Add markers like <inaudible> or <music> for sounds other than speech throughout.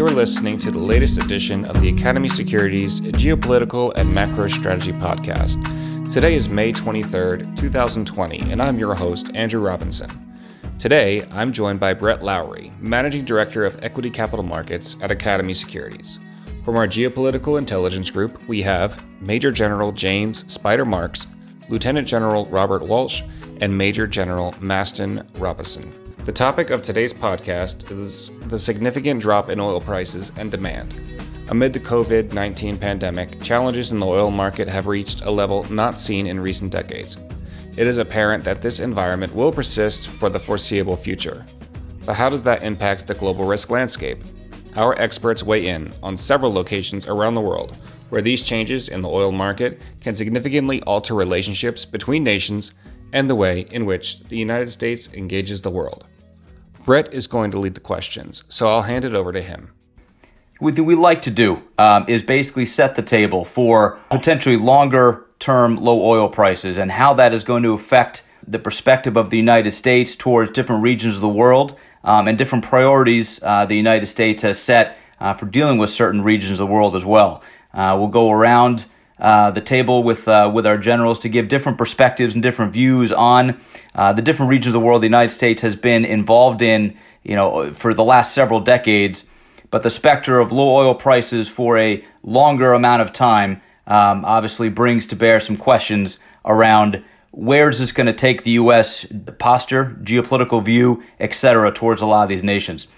you're listening to the latest edition of the Academy Securities Geopolitical and Macro Strategy Podcast. Today is May 23rd, 2020, and I'm your host, Andrew Robinson. Today, I'm joined by Brett Lowry, Managing Director of Equity Capital Markets at Academy Securities. From our Geopolitical Intelligence Group, we have Major General James Spider Marks, Lieutenant General Robert Walsh, and Major General Mastin Robeson. The topic of today's podcast is the significant drop in oil prices and demand. Amid the COVID 19 pandemic, challenges in the oil market have reached a level not seen in recent decades. It is apparent that this environment will persist for the foreseeable future. But how does that impact the global risk landscape? Our experts weigh in on several locations around the world where these changes in the oil market can significantly alter relationships between nations and the way in which the United States engages the world. Brett is going to lead the questions, so I'll hand it over to him. What we like to do um, is basically set the table for potentially longer term low oil prices and how that is going to affect the perspective of the United States towards different regions of the world um, and different priorities uh, the United States has set uh, for dealing with certain regions of the world as well. Uh, we'll go around uh, the table with uh, with our generals to give different perspectives and different views on uh, the different regions of the world the United States has been involved in, you know, for the last several decades. But the specter of low oil prices for a longer amount of time um, obviously brings to bear some questions around where is this going to take the U.S. posture, geopolitical view, etc., towards a lot of these nations.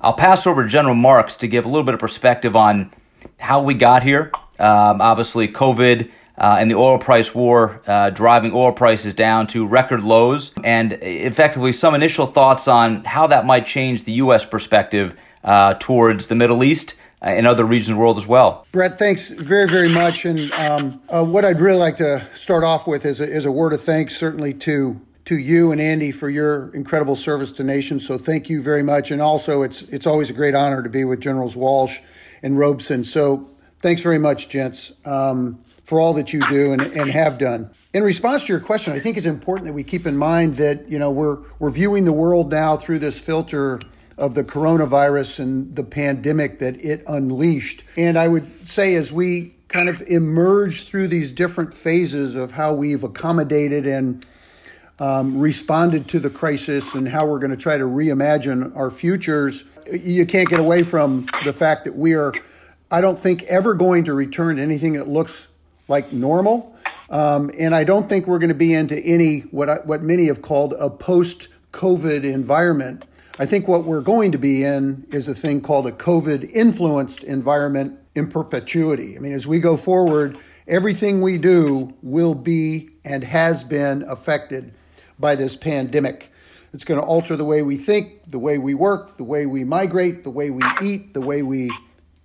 I'll pass over to General Marks to give a little bit of perspective on how we got here. Um, obviously, COVID uh, and the oil price war uh, driving oil prices down to record lows, and effectively some initial thoughts on how that might change the U.S. perspective uh, towards the Middle East and other regions of the world as well. Brett, thanks very, very much. And um, uh, what I'd really like to start off with is a, is a word of thanks, certainly to to you and Andy for your incredible service to nation. So thank you very much. And also, it's it's always a great honor to be with Generals Walsh and Robeson. So thanks very much, gents. Um, for all that you do and, and have done. In response to your question, I think it's important that we keep in mind that you know we're we're viewing the world now through this filter of the coronavirus and the pandemic that it unleashed. And I would say as we kind of emerge through these different phases of how we've accommodated and um, responded to the crisis and how we're going to try to reimagine our futures, you can't get away from the fact that we are, I don't think, ever going to return to anything that looks like normal. Um, and I don't think we're going to be into any what I, what many have called a post COVID environment. I think what we're going to be in is a thing called a COVID influenced environment in perpetuity. I mean, as we go forward, everything we do will be and has been affected by this pandemic. It's going to alter the way we think, the way we work, the way we migrate, the way we eat, the way we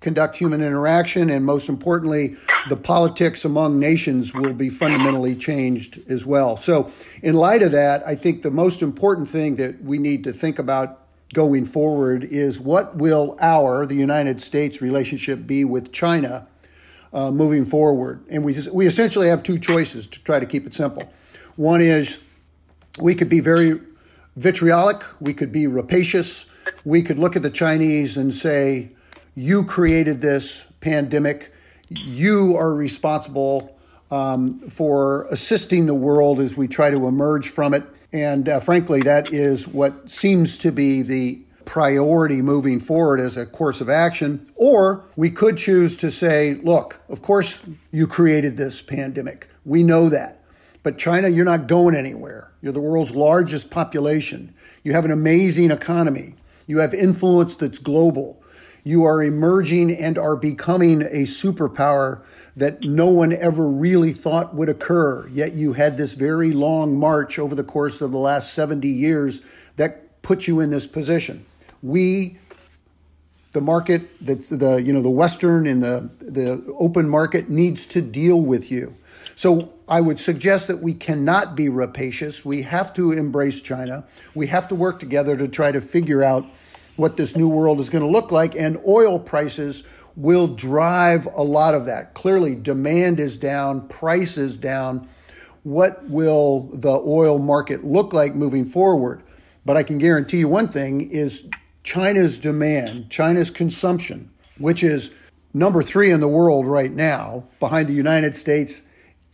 conduct human interaction, and most importantly, the politics among nations will be fundamentally changed as well. So, in light of that, I think the most important thing that we need to think about going forward is what will our, the United States, relationship be with China uh, moving forward? And we, we essentially have two choices to try to keep it simple. One is we could be very vitriolic, we could be rapacious, we could look at the Chinese and say, you created this pandemic. You are responsible um, for assisting the world as we try to emerge from it. And uh, frankly, that is what seems to be the priority moving forward as a course of action. Or we could choose to say, look, of course you created this pandemic. We know that. But China, you're not going anywhere. You're the world's largest population. You have an amazing economy. You have influence that's global. You are emerging and are becoming a superpower that no one ever really thought would occur. Yet you had this very long march over the course of the last 70 years that put you in this position. We the market that's the you know the western and the the open market needs to deal with you. So I would suggest that we cannot be rapacious. We have to embrace China. We have to work together to try to figure out what this new world is going to look like, and oil prices will drive a lot of that. Clearly, demand is down, price is down. What will the oil market look like moving forward? But I can guarantee you one thing is China's demand, China's consumption, which is number three in the world right now, behind the United States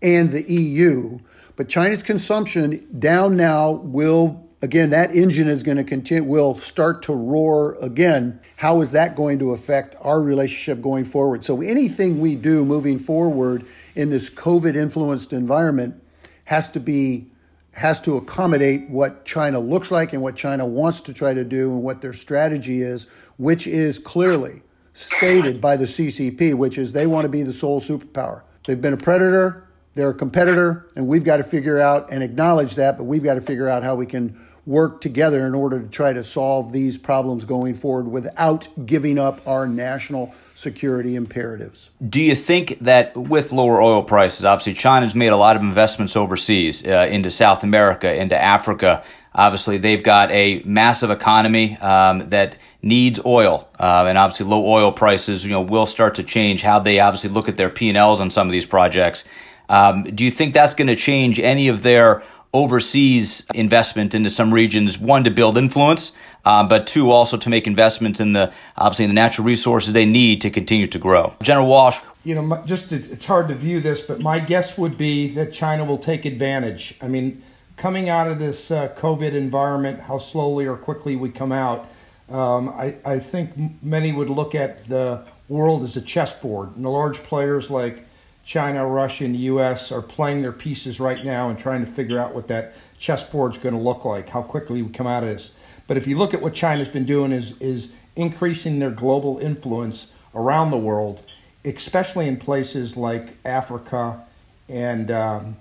and the EU. But China's consumption down now will again that engine is going to continue will start to roar again how is that going to affect our relationship going forward so anything we do moving forward in this covid influenced environment has to be has to accommodate what China looks like and what China wants to try to do and what their strategy is which is clearly stated by the CCP, which is they want to be the sole superpower. They've been a predator, they're a competitor, and we've got to figure out and acknowledge that, but we've got to figure out how we can work together in order to try to solve these problems going forward without giving up our national security imperatives. Do you think that with lower oil prices, obviously China's made a lot of investments overseas uh, into South America, into Africa. Obviously, they've got a massive economy um, that needs oil, uh, and obviously, low oil prices, you know, will start to change how they obviously look at their P and Ls on some of these projects. Um, do you think that's going to change any of their overseas investment into some regions? One to build influence, um, but two also to make investments in the obviously in the natural resources they need to continue to grow. General Walsh. You know, just it's hard to view this, but my guess would be that China will take advantage. I mean coming out of this uh, COVID environment, how slowly or quickly we come out, um, I, I think many would look at the world as a chessboard. And the large players like China, Russia, and the U.S. are playing their pieces right now and trying to figure out what that chessboard is going to look like, how quickly we come out of this. But if you look at what China's been doing is is increasing their global influence around the world, especially in places like Africa and um,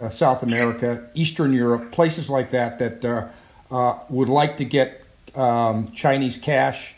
uh, South America, Eastern Europe, places like that that uh, uh, would like to get um, Chinese cash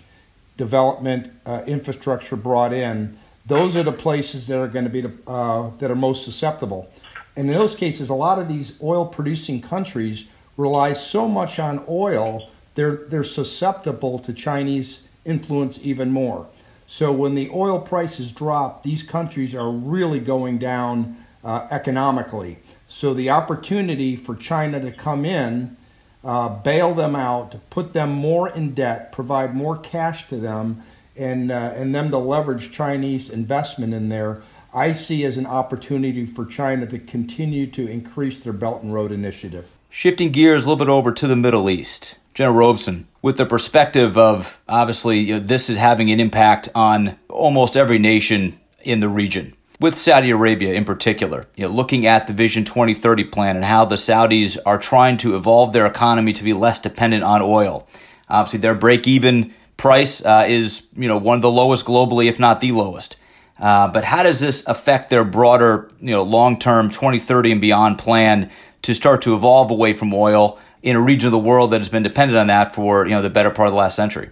development uh, infrastructure brought in. Those are the places that are going to be the, uh, that are most susceptible. And in those cases, a lot of these oil-producing countries rely so much on oil, they're they're susceptible to Chinese influence even more. So when the oil prices drop, these countries are really going down uh, economically. So the opportunity for China to come in, uh, bail them out, put them more in debt, provide more cash to them, and uh, and them to leverage Chinese investment in there, I see as an opportunity for China to continue to increase their Belt and Road Initiative. Shifting gears a little bit over to the Middle East, General Robeson, with the perspective of obviously you know, this is having an impact on almost every nation in the region with Saudi Arabia in particular, you know, looking at the Vision 2030 plan and how the Saudis are trying to evolve their economy to be less dependent on oil. Obviously, their break-even price uh, is you know one of the lowest globally, if not the lowest. Uh, but how does this affect their broader, you know, long-term 2030 and beyond plan to start to evolve away from oil in a region of the world that has been dependent on that for you know the better part of the last century?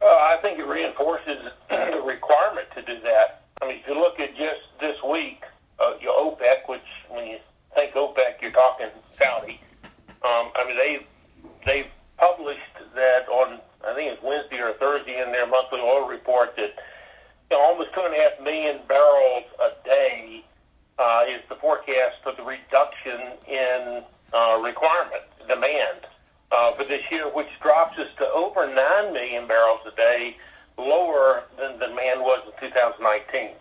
I think it reinforces <clears throat> the requirement to do that. I mean, if you look at just this week, uh, your OPEC, which when you think OPEC, you're talking Saudi. Um, I mean, they they published that on I think it's Wednesday or Thursday in their monthly oil report that you know, almost two and a half million barrels a day uh, is the forecast for the reduction in uh, requirement demand uh, for this year, which drops us to over nine million barrels a day, lower than demand was in 2019.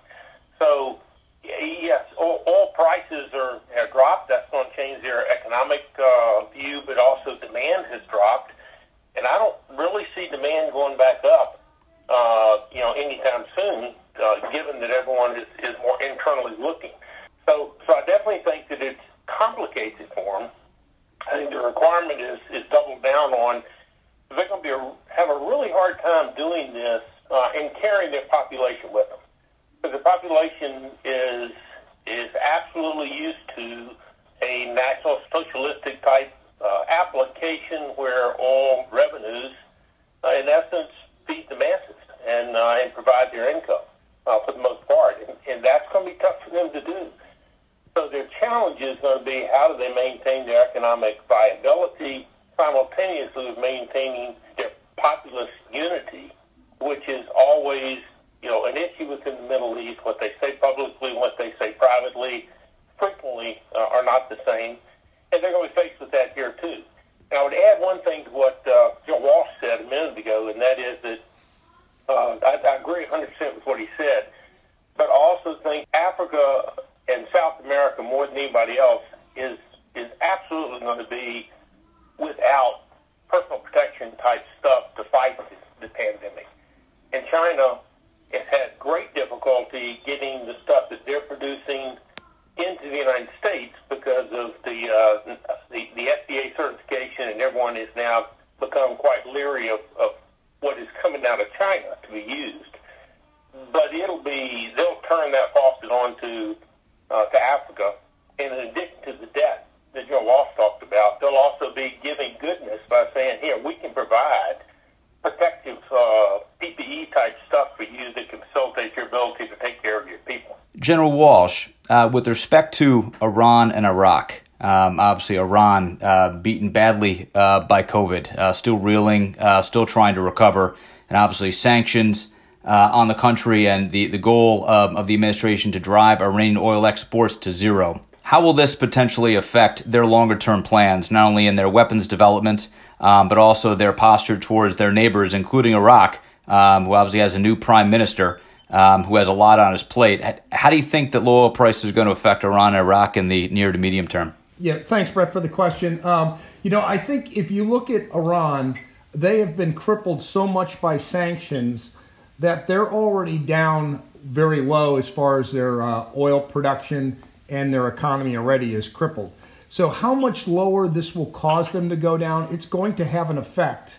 So Yes, all, all prices are have dropped. That's going to change their economic uh, view, but also demand has dropped, and I don't really see demand going back up. Uh, you know, anytime soon, uh, given that everyone is, is more internally looking. So, so I definitely think that it complicates it for them. I think the requirement is is doubled down on. They're going to be a, have a really hard time doing this uh, and carrying their population with them because the population is is absolutely used to a national socialistic type uh, application where all revenues, uh, in essence, feed the masses and uh, and provide their income uh, for the most part, and, and that's going to be tough for them to do. So their challenge is going to be how do they maintain their economic viability simultaneously with maintaining their populist unity, which is always you know, an issue within the Middle East. What they say publicly, what they say privately, frequently uh, are not the same, and they're going to be faced with that here too. And I would add one thing to what uh, Joe Walsh said a minute ago, and that is that uh, I, I agree 100% with what he said, but I also think Africa and South America, more than anybody else, is is absolutely going to be without personal protection type stuff to fight the, the pandemic. And China has had great difficulty getting the stuff that they're producing into the United States because of the uh, the, the FDA certification, and everyone has now become quite leery of, of what is coming out of China to be used. But it'll be they'll turn that faucet on to uh, to Africa, and in addition to the debt that Joe Walsh talked about, they'll also be giving goodness by saying, "Here, we can provide protective uh, PPE type stuff for you that can facilitate your ability to take care of your people." General Walsh, uh, with respect to Iran and Iraq, um, obviously Iran uh, beaten badly uh, by COVID, uh, still reeling, uh, still trying to recover, and obviously sanctions. on the country and the, the goal of, of the administration to drive Iranian oil exports to zero. How will this potentially affect their longer term plans, not only in their weapons development, um, but also their posture towards their neighbors, including Iraq, um, who obviously has a new prime minister um, who has a lot on his plate? How do you think that low oil prices are going to affect Iran and Iraq in the near to medium term? Yeah, thanks, Brett, for the question. Um, you know, I think if you look at Iran, they have been crippled so much by sanctions that they're already down very low as far as their uh, oil production and their economy already is crippled. So, how much lower this will cause them to go down, it's going to have an effect,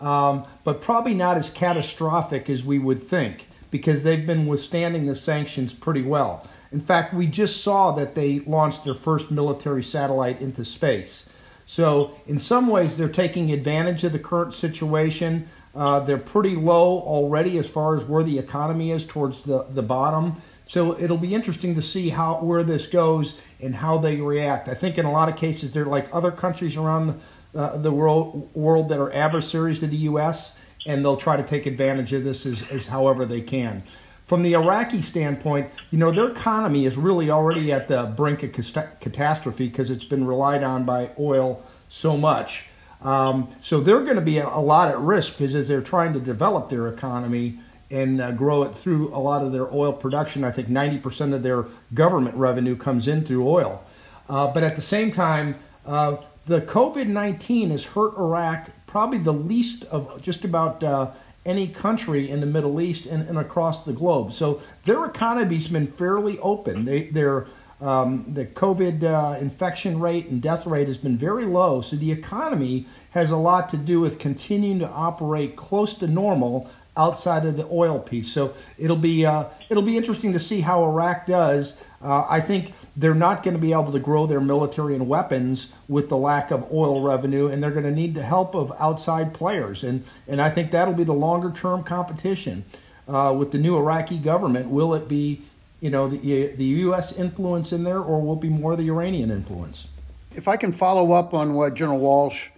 um, but probably not as catastrophic as we would think because they've been withstanding the sanctions pretty well. In fact, we just saw that they launched their first military satellite into space. So, in some ways, they're taking advantage of the current situation. Uh, they're pretty low already as far as where the economy is towards the, the bottom. So it'll be interesting to see how where this goes and how they react. I think in a lot of cases they're like other countries around the, uh, the world world that are adversaries to the U.S. and they'll try to take advantage of this as, as however they can. From the Iraqi standpoint, you know their economy is really already at the brink of catastrophe because it's been relied on by oil so much. Um, so they're going to be a, a lot at risk because as they're trying to develop their economy and uh, grow it through a lot of their oil production. I think 90% of their government revenue comes in through oil. Uh, but at the same time, uh, the COVID 19 has hurt Iraq probably the least of just about uh, any country in the Middle East and, and, across the globe. So their economy's been fairly open. They, their um, the COVID uh, infection rate and death rate has been very low, so the economy has a lot to do with continuing to operate close to normal outside of the oil piece. So it'll be uh, it'll be interesting to see how Iraq does. Uh, I think they're not going to be able to grow their military and weapons with the lack of oil revenue, and they're going to need the help of outside players. And and I think that'll be the longer term competition uh, with the new Iraqi government. Will it be you know the the U.S. influence in there, or will it be more the Iranian influence? If I can follow up on what General Walsh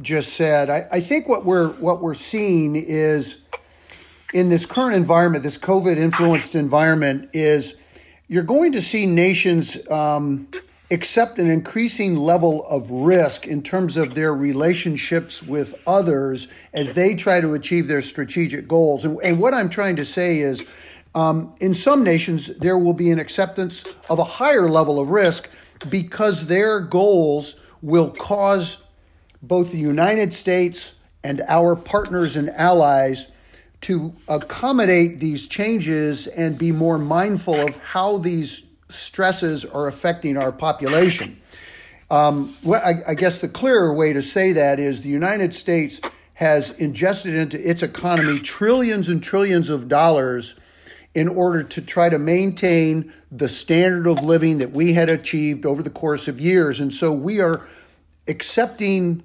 just said, I, I think what we're what we're seeing is in this current environment, this COVID influenced environment, is you're going to see nations um, accept an increasing level of risk in terms of their relationships with others as they try to achieve their strategic goals. And, and what I'm trying to say is, um, in some nations, there will be an acceptance of a higher level of risk because their goals will cause both the United States and our partners and allies to accommodate these changes and be more mindful of how these stresses are affecting our population. Um, well, I, I guess the clearer way to say that is the United States has ingested into its economy trillions and trillions of dollars in order to try to maintain the standard of living that we had achieved over the course of years. And so we are accepting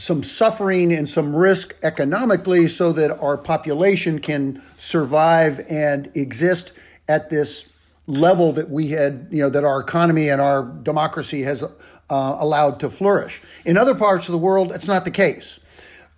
some suffering and some risk economically so that our population can survive and exist at this level that we had, you know, that our economy and our democracy has uh, allowed to flourish. In other parts of the world, it's not the case.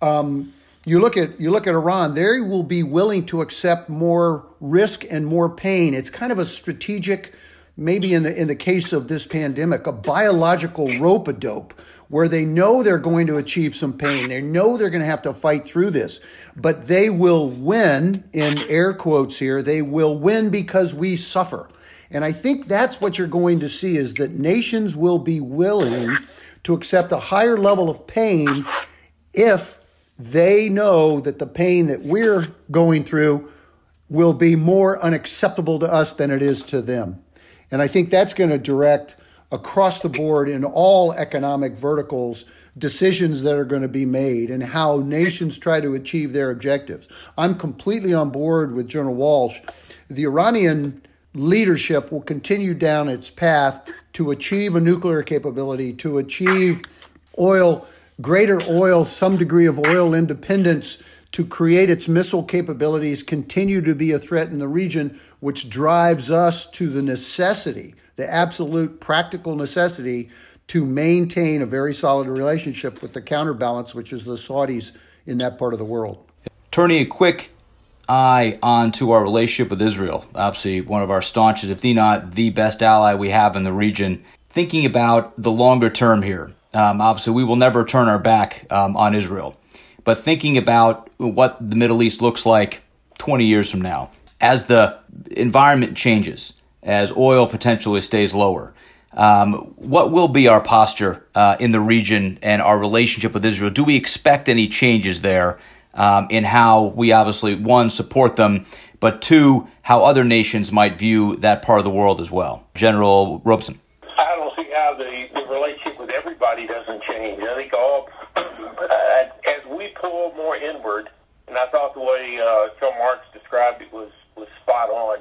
Um, you look at you look at Iran; they will be willing to accept more risk and more pain. It's kind of a strategic, maybe in the in the case of this pandemic, a biological rope a dope where they know they're going to achieve some pain. They know they're going to have to fight through this, but they will win, in air quotes here, they will win because we suffer. And I think that's what you're going to see is that nations will be willing to accept a higher level of pain if they know that the pain that we're going through will be more unacceptable to us than it is to them. And I think that's going to direct across the board in all economic verticals decisions that are going to be made and how nations try to achieve their objectives. I'm completely on board with General Walsh. The Iranian leadership will continue down its path to achieve a nuclear capability, to achieve oil, greater oil, some degree of oil independence, to create its missile capabilities, continue to be a threat in the region, which drives us to the necessity the absolute practical necessity to maintain a very solid relationship with the counterbalance, which is the Saudis in that part of the world. Turning a quick eye onto our relationship with Israel, obviously one of our staunchest, if not the best ally we have in the region. Thinking about the longer term here, um, obviously we will never turn our back um, on Israel, but thinking about what the Middle East looks like 20 years from now, as the environment changes, as oil potentially stays lower. Um, what will be our posture uh, in the region and our relationship with Israel? Do we expect any changes there um, in how we obviously, one, support them, but two, how other nations might view that part of the world as well? General Robeson. I don't see how the, the relationship with everybody doesn't change. I think all, <clears throat> as we pull more inward, and I thought the way uh, Joe Marks described it was, was spot on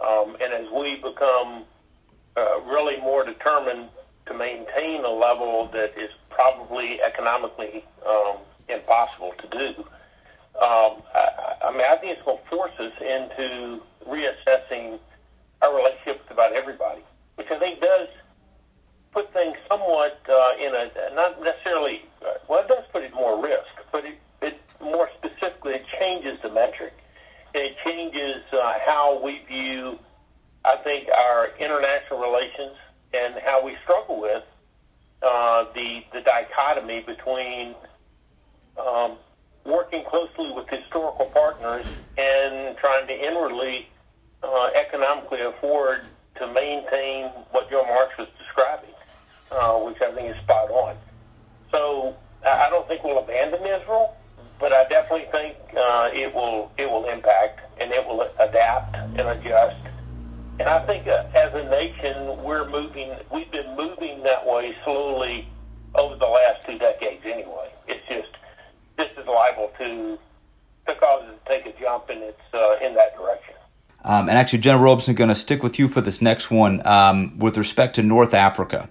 um, and as we become uh, really more determined to maintain a level that is probably economically um, impossible to do, um, I, I mean, I think it's going to force us into reassessing our relationship with about everybody, which I think does put things somewhat uh, in a not necessarily uh, well, it does put it more risk, but it, it more specifically it changes the metric. It changes uh, how we view, I think, our international relations and how we struggle with uh, the the dichotomy between um, working closely with historical partners and trying to inwardly uh, economically afford to maintain what Joe Marks was describing, uh, which I think is spot on. So I don't think we'll abandon Israel but I definitely think uh, it will it will impact and it will adapt and adjust. And I think uh, as a nation, we're moving. We've been moving that way slowly over the last two decades. Anyway, it's just this is liable to to cause it to take a jump, and it's uh, in that direction. Um, and actually, General Robeson, going to stick with you for this next one um, with respect to North Africa.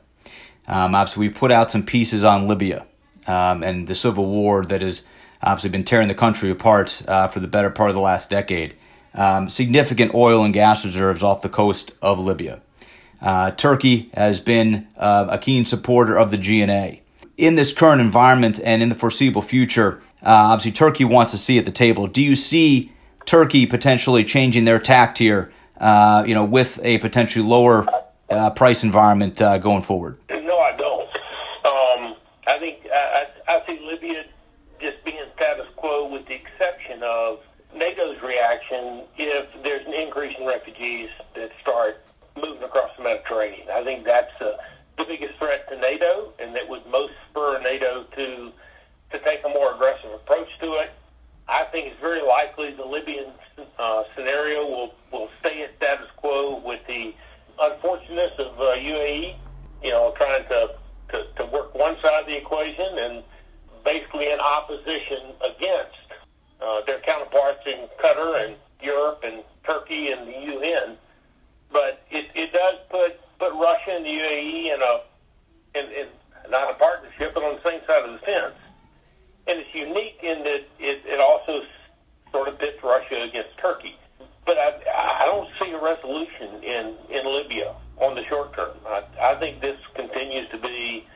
Um, obviously, we've put out some pieces on Libya um, and the civil war that has obviously been tearing the country apart uh, for the better part of the last decade. Um, significant oil and gas reserves off the coast of Libya. Uh, Turkey has been uh, a keen supporter of the GNA. In this current environment and in the foreseeable future, uh, obviously Turkey wants to see at the table. Do you see Turkey potentially changing their tact here, uh, you know, with a potentially lower uh, price environment going forward? No, I don't. Um, I think I, I see Libya just being status quo with the exception of NATO's reaction if there's an increase in refugees that start moving across the Mediterranean. I think that's uh, the biggest threat to NATO, and that would most spur NATO to to take a more aggressive approach to it. I think it's very likely the Libyan uh, scenario will will stay at status quo with the unfortunateness of uh, UAE, you know, trying to, to to work one side of the equation and basically in opposition against uh, their counterparts in Qatar and Europe and Turkey and the UN. But it, it does put, put Russia and the UAE in a in, in not a partnership, but on the same side of the fence. And it's unique in that it, it also sort of pits Russia against Turkey. But I, I don't see a resolution in, in Libya on the short term. I, I think this continues to be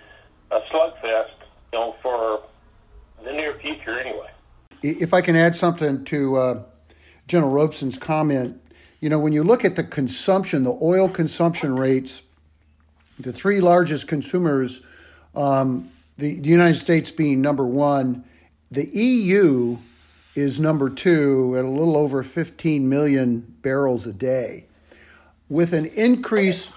a slugfest, you know, for the near future anyway. If I can add something to uh, General Robeson's comment, you know, when you look at the consumption, the oil consumption rates, the three largest consumers um, the, the United States being number one, the EU is number two at a little over 15 million barrels a day. With an increase,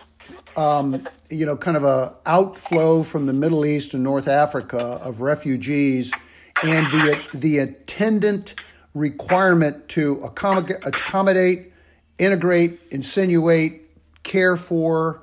um, you know, kind of a outflow from the Middle East and North Africa of refugees, and the the attendant requirement to accommodate, integrate, insinuate, care for,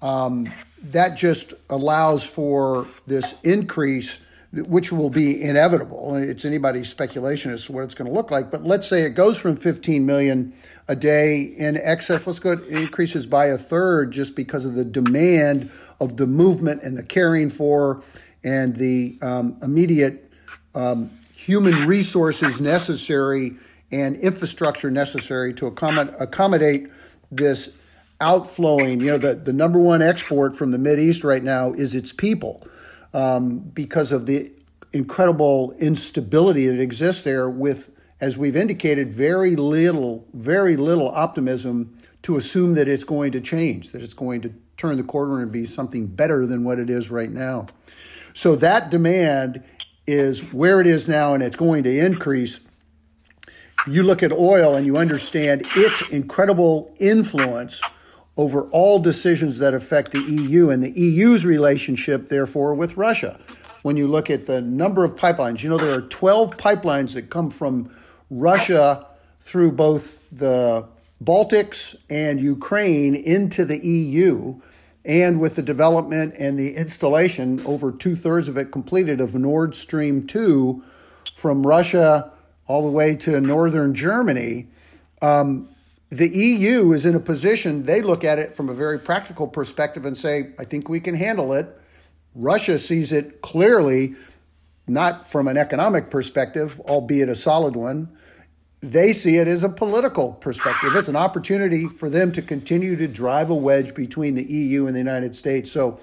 um, that just allows for this increase which will be inevitable. It's anybody's speculation as to what it's going to look like. But let's say it goes from 15 million a day in excess. Let's go. It increases by a third just because of the demand of the movement and the caring for and the um, immediate um, human resources necessary and infrastructure necessary to accommodate, accommodate this outflowing. You know, the, the number one export from the Mid East right now is its people um, because of the incredible instability that exists there with as we've indicated very little very little optimism to assume that it's going to change that it's going to turn the corner and be something better than what it is right now so that demand is where it is now and it's going to increase you look at oil and you understand its incredible influence over all decisions that affect the EU and the EU's relationship, therefore, with Russia. When you look at the number of pipelines, you know, there are 12 pipelines that come from Russia through both the Baltics and Ukraine into the EU. And with the development and the installation, over two thirds of it completed, of Nord Stream 2 from Russia all the way to northern Germany, um, the EU is in a position, they look at it from a very practical perspective and say, I think we can handle it. Russia sees it clearly, not from an economic perspective, albeit a solid one. They see it as a political perspective. It's an opportunity for them to continue to drive a wedge between the EU and the United States. So,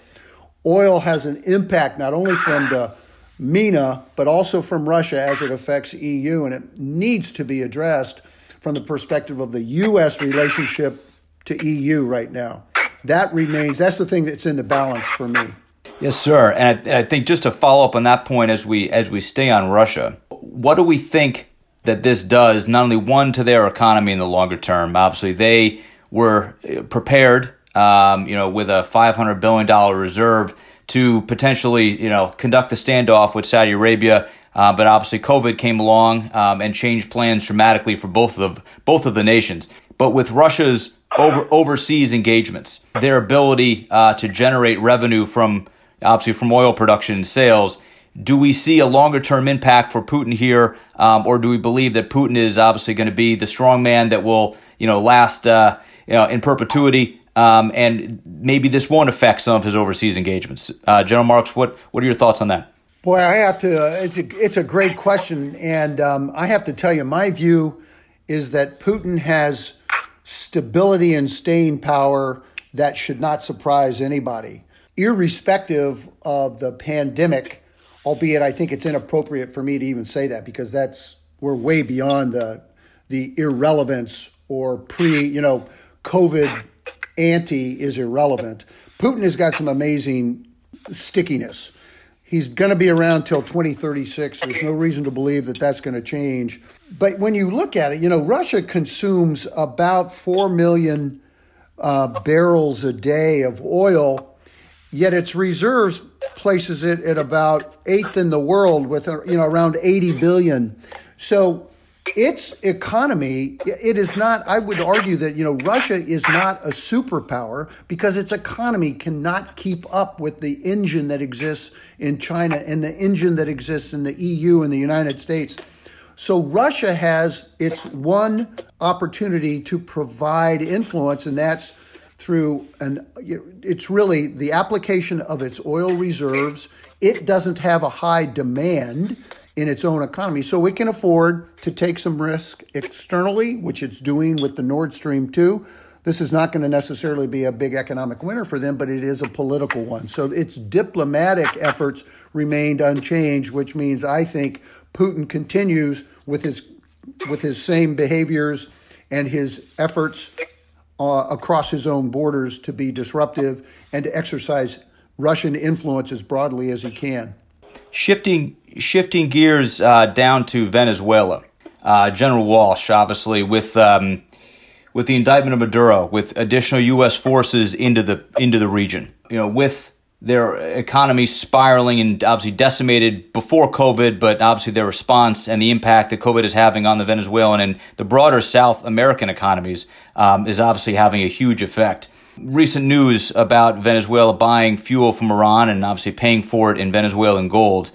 oil has an impact not only from the MENA, but also from Russia as it affects EU, and it needs to be addressed from the perspective of the U.S. relationship to EU right now. That remains, that's the thing that's in the balance for me. Yes, sir. And I, I think just to follow up on that point as we as we stay on Russia, what do we think that this does not only one to their economy in the longer term? Obviously, they were prepared, um, you know, with a five hundred billion dollar reserve to potentially, you know, conduct the standoff with Saudi Arabia uh, but obviously, COVID came along um, and changed plans dramatically for both of the, both of the nations. But with Russia's over, overseas engagements, their ability uh, to generate revenue from obviously from oil production and sales, do we see a longer term impact for Putin here, um, or do we believe that Putin is obviously going to be the strong man that will you know last uh, you know in perpetuity? Um, and maybe this won't affect some of his overseas engagements. Uh, General Marks, what what are your thoughts on that? Boy, I have to. Uh, it's a it's a great question, and um, I have to tell you, my view is that Putin has stability and staying power that should not surprise anybody, irrespective of the pandemic. Albeit, I think it's inappropriate for me to even say that because that's we're way beyond the the irrelevance or pre, you know, COVID anti is irrelevant. Putin has got some amazing stickiness He's going to be around till 2036. There's no reason to believe that that's going to change. But when you look at it, you know, Russia consumes about 4 million uh, barrels a day of oil, yet its reserves places it at about eighth in the world with, uh, you know, around 80 billion. So its economy, it is not, I would argue that, you know, Russia is not a superpower because its economy cannot keep up with the engine that exists in China and the engine that exists in the EU and the United States. So Russia has its one opportunity to provide influence, and that's through an, it's really the application of its oil reserves. It doesn't have a high demand in its own economy. So it can afford to take some risk externally, which it's doing with the Nord Stream 2. This is not going to necessarily be a big economic winner for them, but it is a political one. So its diplomatic efforts remained unchanged, which means I think Putin continues with his with his same behaviors and his efforts uh, across his own borders to be disruptive and to exercise Russian influence as broadly as he can. Shifting shifting gears uh, down to Venezuela, uh, General Walsh, obviously with um, with the indictment of Maduro, with additional U.S. forces into the into the region, you know, with their economy spiraling and obviously decimated before COVID, but obviously their response and the impact that COVID is having on the Venezuelan and the broader South American economies um, is obviously having a huge effect. Recent news about Venezuela buying fuel from Iran and obviously paying for it in Venezuelan gold.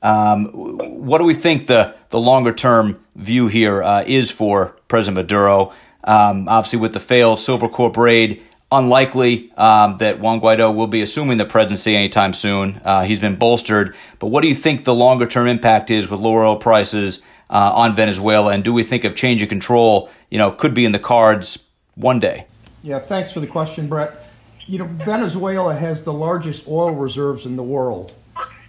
Um, what do we think the, the longer term view here uh, is for President Maduro? Um, obviously, with the failed Silvercorp raid, unlikely um, that Juan Guaido will be assuming the presidency anytime soon. Uh, he's been bolstered. But what do you think the longer term impact is with lower oil prices uh, on Venezuela? And do we think of change of control, you know, could be in the cards one day? Yeah, thanks for the question, Brett. You know, Venezuela has the largest oil reserves in the world.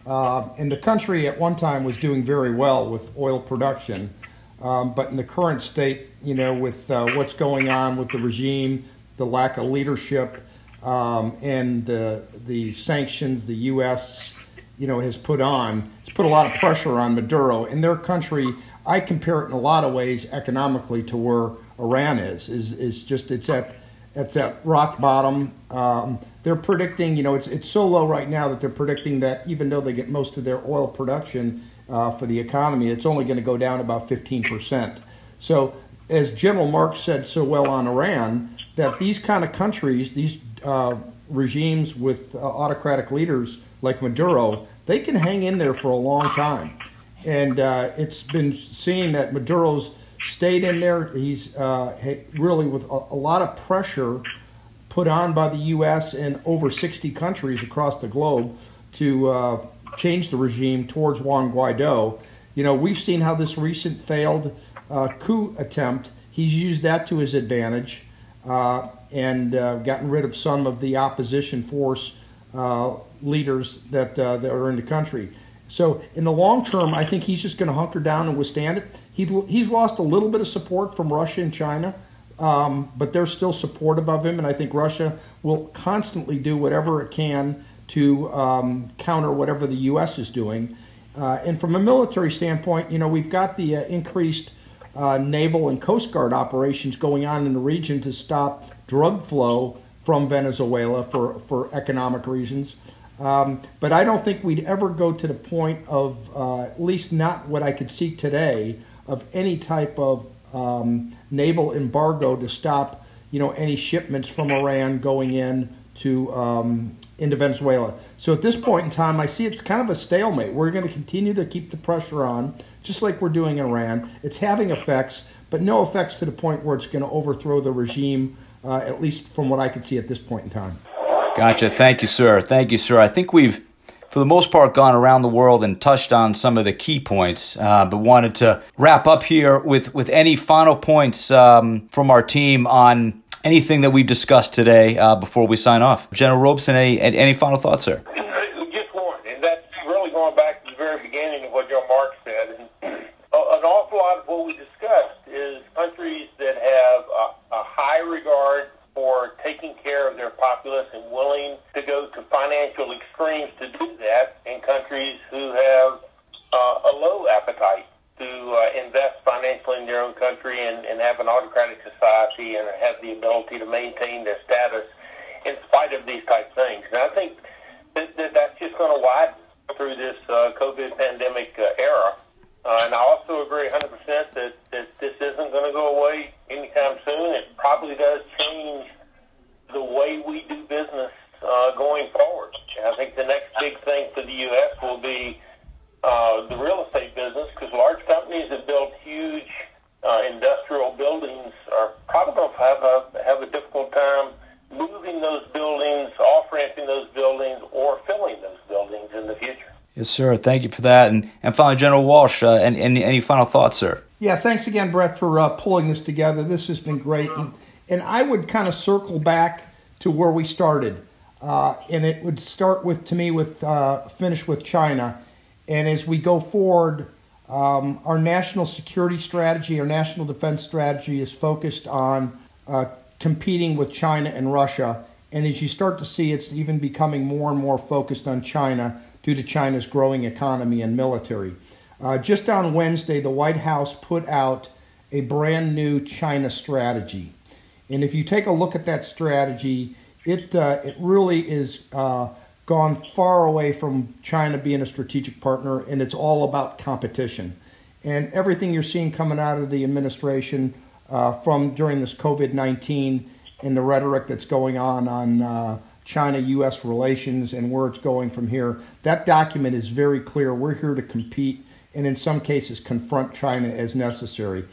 Uh, and the country at one time was doing very well with oil production. Um, but in the current state, you know, with uh, what's going on with the regime, the lack of leadership, um, and the the sanctions the U.S. you know has put on, it's put a lot of pressure on Maduro. In their country, I compare it in a lot of ways economically to where Iran is. Is is just it's at it's at rock bottom. Um, they're predicting, you know, it's it's so low right now that they're predicting that even though they get most of their oil production uh, for the economy, it's only going to go down about 15 percent. So, as General Marks said so well on Iran, that these kind of countries, these uh, regimes with uh, autocratic leaders like Maduro, they can hang in there for a long time. And uh, it's been seen that Maduro's stayed in there. He's uh, really with a, a, lot of pressure put on by the U.S. and over 60 countries across the globe to uh, change the regime towards Juan Guaido. You know, we've seen how this recent failed uh, coup attempt, he's used that to his advantage and uh, gotten rid of some of the opposition force uh, leaders that, uh, that are in the country. So, in the long term, I think he's just going to hunker down and withstand it. He, he's lost a little bit of support from Russia and China, um, but they're still supportive of him, and I think Russia will constantly do whatever it can to um, counter whatever the U.S. is doing. Uh, and from a military standpoint, you know, we've got the uh, increased uh, naval and coast guard operations going on in the region to stop drug flow from Venezuela for, for economic reasons. Um, but I don't think we'd ever go to the point of, uh, at least not what I could see today, of any type of um, naval embargo to stop, you know, any shipments from Iran going in to um, into Venezuela. So at this point in time, I see it's kind of a stalemate. We're going to continue to keep the pressure on, just like we're doing in Iran. It's having effects, but no effects to the point where it's going to overthrow the regime, uh, at least from what I can see at this point in time. Gotcha. Thank you, sir. Thank you, sir. I think we've, for the most part, gone around the world and touched on some of the key points, uh, but wanted to wrap up here with, with any final points um, from our team on anything that we've discussed today uh, before we sign off. General Robeson, any, any final thoughts, sir? Just one, and that's really going back to the very beginning of what Joe Mark said. And an awful lot of what we discussed is countries that have a, a high regard for taking care of their populace and willing to go to financial extremes to do that, and countries who have uh, a low appetite to uh, invest financially in their own country and, and have an autocratic society and have the ability to maintain their status in spite of these type things. And I think that, that that's just going to widen through this uh, COVID pandemic uh, era. Uh, and I also agree 100% that, that this isn't going to go away anytime soon. It probably does change the way we do business uh, going forward. I think the next big thing for the U.S. will be uh, the real estate business because large companies that build huge uh, industrial buildings are probably going to have a have a difficult time moving those buildings, off ramping those buildings, or filling those buildings in the future. Yes, sir. Thank you for that. And and finally, General Walsh, uh, any, any, any final thoughts, sir? Yeah, thanks again, Brett, for uh, pulling this together. This has been great, and, and I would kind of circle back to where we started, uh, and it would start with to me with uh, finish with China and as we go forward, um, our national security strategy, our national defense strategy is focused on uh, competing with China and Russia. And as you start to see, it's even becoming more and more focused on China due to China's growing economy and military. Uh, just on Wednesday, the White House put out a brand new China strategy. And if you take a look at that strategy, it, uh, it really is uh, gone far away from China being a strategic partner, and it's all about competition. And everything you're seeing coming out of the administration uh, from during this COVID 19 and the rhetoric that's going on on uh, China US relations and where it's going from here, that document is very clear. We're here to compete and in some cases confront China as necessary.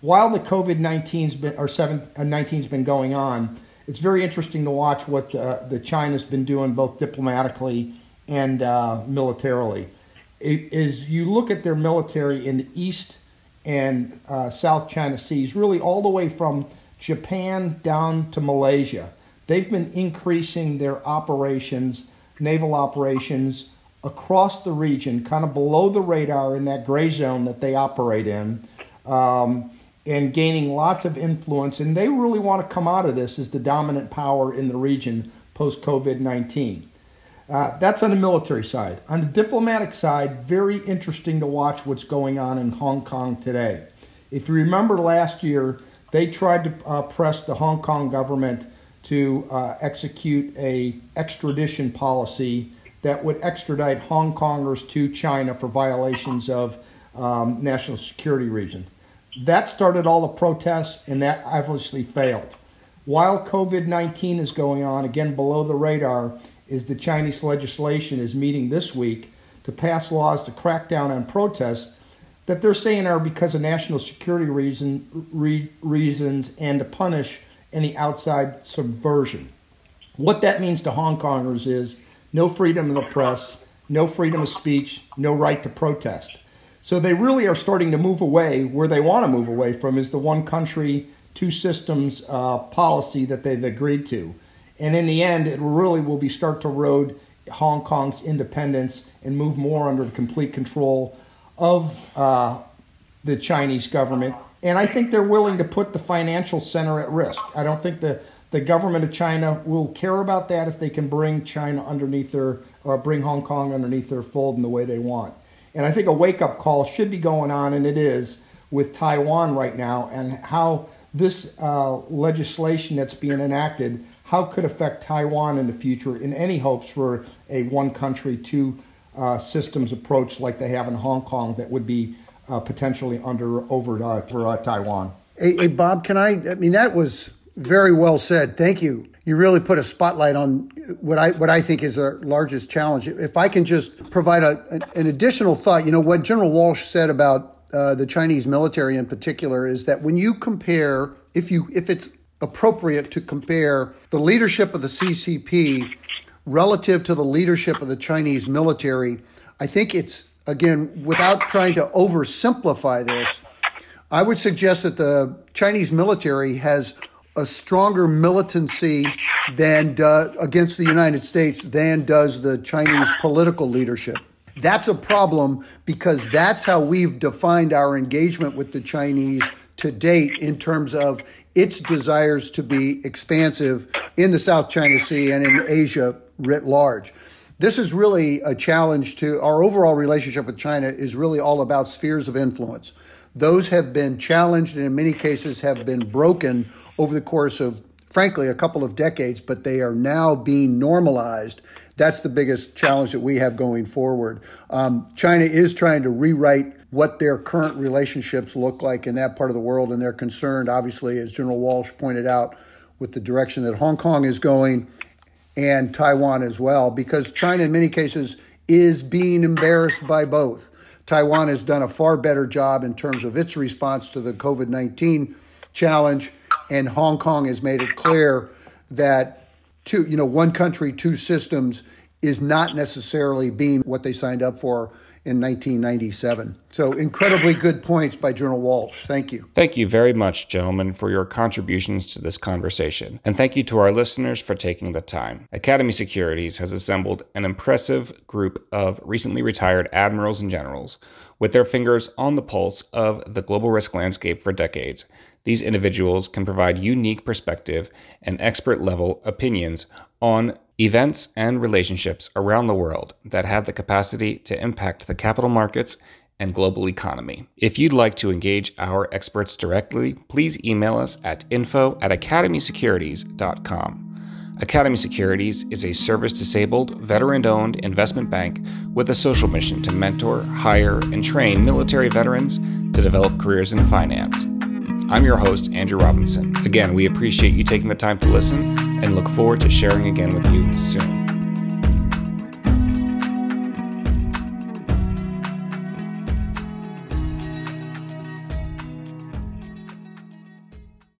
While the COVID 19's been, or 19's uh, been going on, it's very interesting to watch what the, the China's been doing both diplomatically and uh, militarily. As you look at their military in the East and uh, South China Seas, really all the way from Japan down to Malaysia, they've been increasing their operations, naval operations, across the region, kind of below the radar in that gray zone that they operate in, um, and gaining lots of influence. And they really want to come out of this as the dominant power in the region post COVID 19. Uh, that's on the military side. On the diplomatic side, very interesting to watch what's going on in Hong Kong today. If you remember last year, they tried to uh, press the Hong Kong government to uh, execute a extradition policy that would extradite Hong Kongers to China for violations of um, national security reasons. That started all the protests, and that obviously failed. While COVID 19 is going on, again below the radar, is the Chinese legislation is meeting this week to pass laws to crack down on protests that they're saying are because of national security reason, re, reasons and to punish any outside subversion. What that means to Hong Kongers is no freedom of the press, no freedom of speech, no right to protest. So they really are starting to move away where they want to move away from is the one country, two systems uh, policy that they've agreed to. And in the end, it really will be start to erode Hong Kong's independence and move more under the complete control of uh, the Chinese government. And I think they're willing to put the financial center at risk. I don't think the the government of China will care about that if they can bring China underneath their, or bring Hong Kong underneath their fold in the way they want. And I think a wake up call should be going on, and it is, with Taiwan right now, and how this uh, legislation that's being enacted, how could affect Taiwan in the future in any hopes for a one country, two uh, systems approach like they have in Hong Kong that would be uh, potentially under over uh, for uh, Taiwan. Hey, hey, Bob, can I? I mean, that was very well said. Thank you. You really put a spotlight on what I what I think is our largest challenge. If I can just provide a, an additional thought, you know what General Walsh said about uh, the Chinese military in particular is that when you compare, if you if it's appropriate to compare the leadership of the CCP relative to the leadership of the Chinese military, I think it's again without trying to oversimplify this. I would suggest that the Chinese military has a stronger militancy than against the United States than does the Chinese political leadership. That's a problem because that's how we've defined our engagement with the Chinese to date in terms of its desires to be expansive in the South China Sea and in Asia writ large. This is really a challenge to our overall relationship with China is really all about spheres of influence. Those have been challenged and in many cases have been broken over the course of, frankly, a couple of decades, but they are now being normalized. That's the biggest challenge that we have going forward. Um, China is trying to rewrite what their current relationships look like in that part of the world, and they're concerned, obviously, as General Walsh pointed out, with the direction that Hong Kong is going and Taiwan as well, because China, in many cases, is being embarrassed by both. Taiwan has done a far better job in terms of its response to the COVID 19 challenge and Hong Kong has made it clear that two, you know, one country, two systems is not necessarily being what they signed up for in 1997. So, incredibly good points by General Walsh. Thank you. Thank you very much, gentlemen, for your contributions to this conversation. And thank you to our listeners for taking the time. Academy Securities has assembled an impressive group of recently retired admirals and generals with their fingers on the pulse of the global risk landscape for decades. These individuals can provide unique perspective and expert level opinions on events, and relationships around the world that have the capacity to impact the capital markets and global economy. If you'd like to engage our experts directly, please email us at info at academysecurities.com. Academy Securities is a service disabled, veteran owned investment bank with a social mission to mentor, hire, and train military veterans to develop careers in finance. I'm your host, Andrew Robinson. Again, we appreciate you taking the time to listen and look forward to sharing again with you soon.